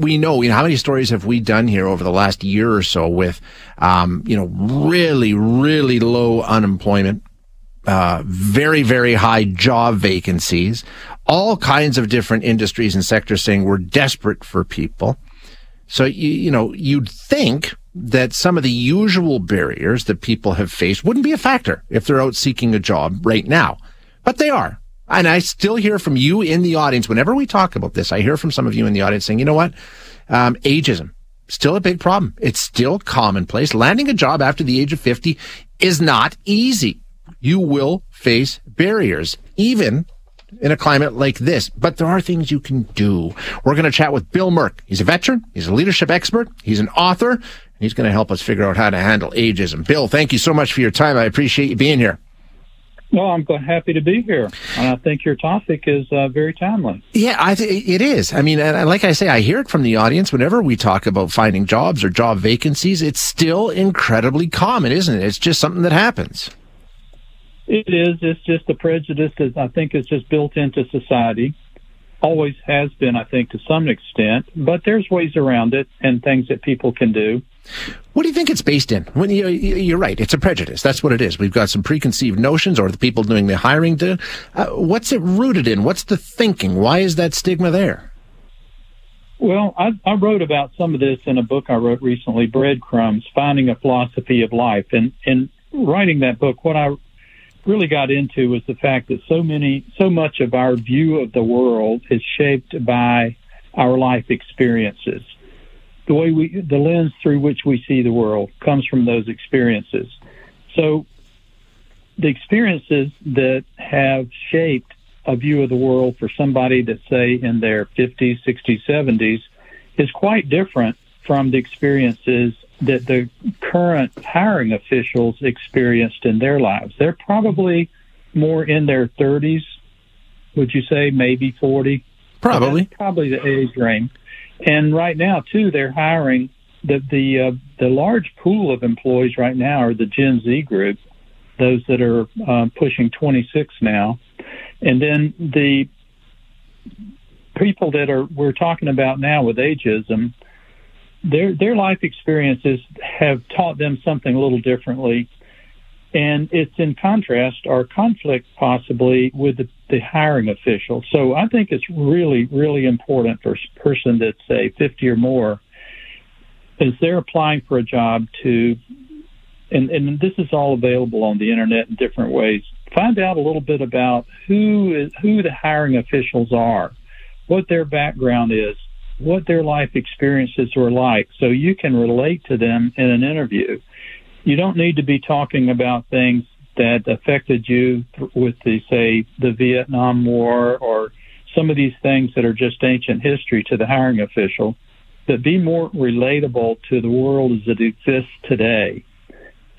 we know, you know, how many stories have we done here over the last year or so with, um, you know, really, really low unemployment, uh, very, very high job vacancies, all kinds of different industries and sectors saying we're desperate for people. So, you, you know, you'd think that some of the usual barriers that people have faced wouldn't be a factor if they're out seeking a job right now, but they are. And I still hear from you in the audience whenever we talk about this. I hear from some of you in the audience saying, you know what? Um, ageism still a big problem. It's still commonplace. Landing a job after the age of 50 is not easy you will face barriers, even in a climate like this. But there are things you can do. We're going to chat with Bill Merck. He's a veteran. He's a leadership expert. He's an author. And he's going to help us figure out how to handle ageism. Bill, thank you so much for your time. I appreciate you being here. Well, I'm happy to be here, and I think your topic is uh, very timely. Yeah, I th- it is. I mean, like I say, I hear it from the audience whenever we talk about finding jobs or job vacancies. It's still incredibly common, isn't it? It's just something that happens. It is. It's just a prejudice that I think is just built into society. Always has been, I think, to some extent. But there's ways around it and things that people can do. What do you think it's based in? When you, you're right, it's a prejudice. That's what it is. We've got some preconceived notions, or the people doing the hiring do. Uh, what's it rooted in? What's the thinking? Why is that stigma there? Well, I, I wrote about some of this in a book I wrote recently, Breadcrumbs: Finding a Philosophy of Life. And in writing that book, what I really got into was the fact that so many, so much of our view of the world is shaped by our life experiences. The way we, the lens through which we see the world comes from those experiences. So the experiences that have shaped a view of the world for somebody that say in their 50s, 60s, 70s is quite different from the experiences that the current hiring officials experienced in their lives. They're probably more in their 30s, would you say, maybe 40? Probably. probably the age range. And right now, too, they're hiring the the uh, the large pool of employees right now are the Gen Z group, those that are um, pushing 26 now, and then the people that are we're talking about now with ageism their their life experiences have taught them something a little differently, and it's in contrast or conflict possibly with the, the hiring official. So I think it's really really important for a person that's say 50 or more, as they're applying for a job to, and and this is all available on the internet in different ways. Find out a little bit about who is who the hiring officials are, what their background is what their life experiences were like so you can relate to them in an interview. You don't need to be talking about things that affected you with the, say, the Vietnam War or some of these things that are just ancient history to the hiring official, but be more relatable to the world as it exists today.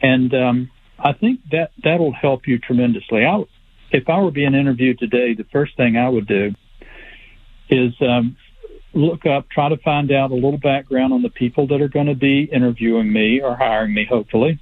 And um, I think that that'll help you tremendously. I, if I were being interviewed today, the first thing I would do is um, look up, try to find out a little background on the people that are going to be interviewing me or hiring me, hopefully.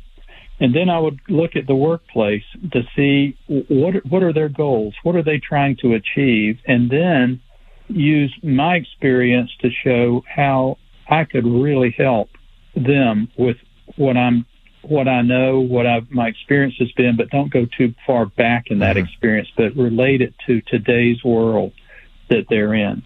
And then I would look at the workplace to see what what are their goals, what are they trying to achieve, and then use my experience to show how I could really help them with what I'm what I know, what I've, my experience has been, but don't go too far back in that mm-hmm. experience, but relate it to today's world that they're in.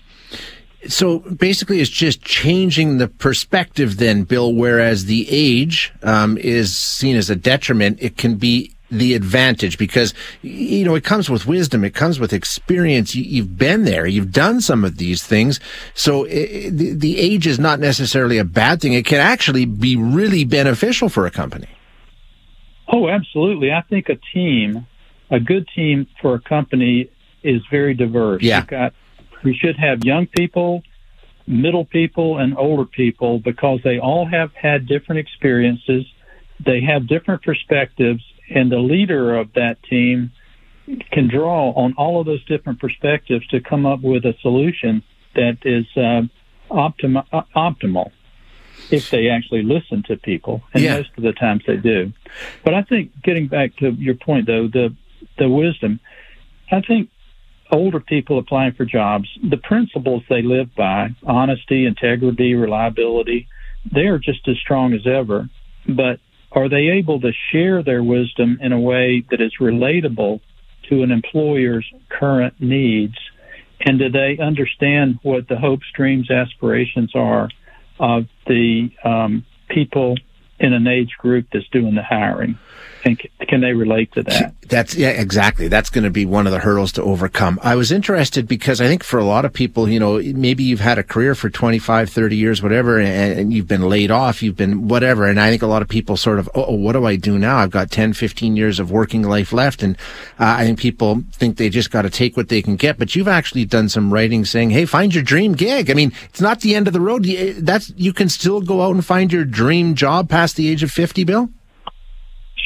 So basically, it's just changing the perspective, then, Bill. Whereas the age um, is seen as a detriment, it can be the advantage because you know it comes with wisdom, it comes with experience. You, have been there, you've done some of these things, so it, the, the age is not necessarily a bad thing. It can actually be really beneficial for a company. Oh, absolutely. I think a team, a good team for a company, is very diverse. Yeah. You've got we should have young people, middle people, and older people because they all have had different experiences. They have different perspectives, and the leader of that team can draw on all of those different perspectives to come up with a solution that is uh, uh, optimal if they actually listen to people, and yeah. most of the times they do. But I think getting back to your point, though, the the wisdom, I think older people applying for jobs, the principles they live by, honesty, integrity, reliability, they are just as strong as ever. But are they able to share their wisdom in a way that is relatable to an employer's current needs? And do they understand what the hopes, dreams, aspirations are of the um, people in an age group that's doing the hiring? And can they relate to that? That's yeah, exactly. That's going to be one of the hurdles to overcome. I was interested because I think for a lot of people, you know, maybe you've had a career for 25, 30 years, whatever, and, and you've been laid off, you've been whatever. And I think a lot of people sort of, oh, what do I do now? I've got 10, 15 years of working life left. And uh, I think people think they just got to take what they can get. But you've actually done some writing saying, hey, find your dream gig. I mean, it's not the end of the road. That's, you can still go out and find your dream job past the age of 50, Bill?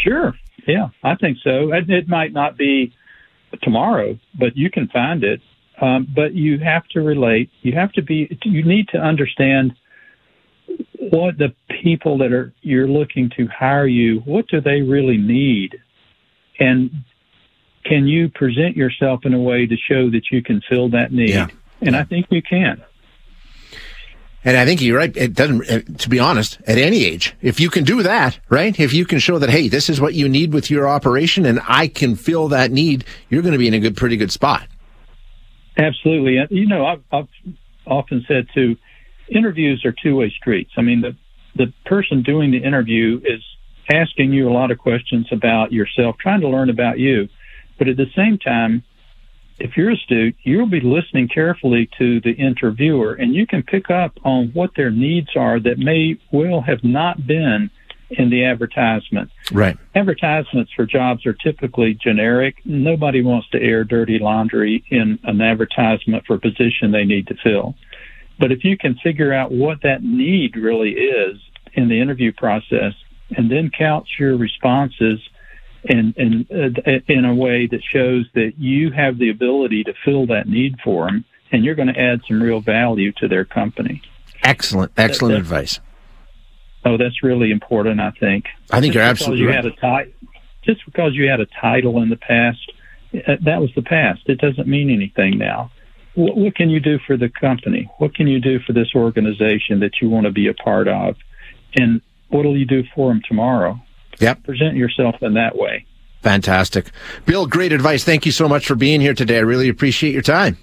Sure. Yeah, I think so. It might not be tomorrow, but you can find it. Um, but you have to relate. You have to be. You need to understand what the people that are you're looking to hire you. What do they really need? And can you present yourself in a way to show that you can fill that need? Yeah. And I think you can. And I think you're right. It doesn't, uh, to be honest, at any age, if you can do that, right? If you can show that, hey, this is what you need with your operation and I can fill that need, you're going to be in a good, pretty good spot. Absolutely. You know, I've, I've often said too, interviews are two way streets. I mean, the, the person doing the interview is asking you a lot of questions about yourself, trying to learn about you. But at the same time, if you're astute, you'll be listening carefully to the interviewer and you can pick up on what their needs are that may well have not been in the advertisement. Right. Advertisements for jobs are typically generic. Nobody wants to air dirty laundry in an advertisement for a position they need to fill. But if you can figure out what that need really is in the interview process and then couch your responses in in uh, in a way that shows that you have the ability to fill that need for them, and you're going to add some real value to their company. Excellent, excellent that, advice. Oh, that's really important. I think. I think just you're absolutely you right. Had a just because you had a title in the past, uh, that was the past. It doesn't mean anything now. What, what can you do for the company? What can you do for this organization that you want to be a part of? And what will you do for them tomorrow? Yep. Present yourself in that way. Fantastic. Bill, great advice. Thank you so much for being here today. I really appreciate your time.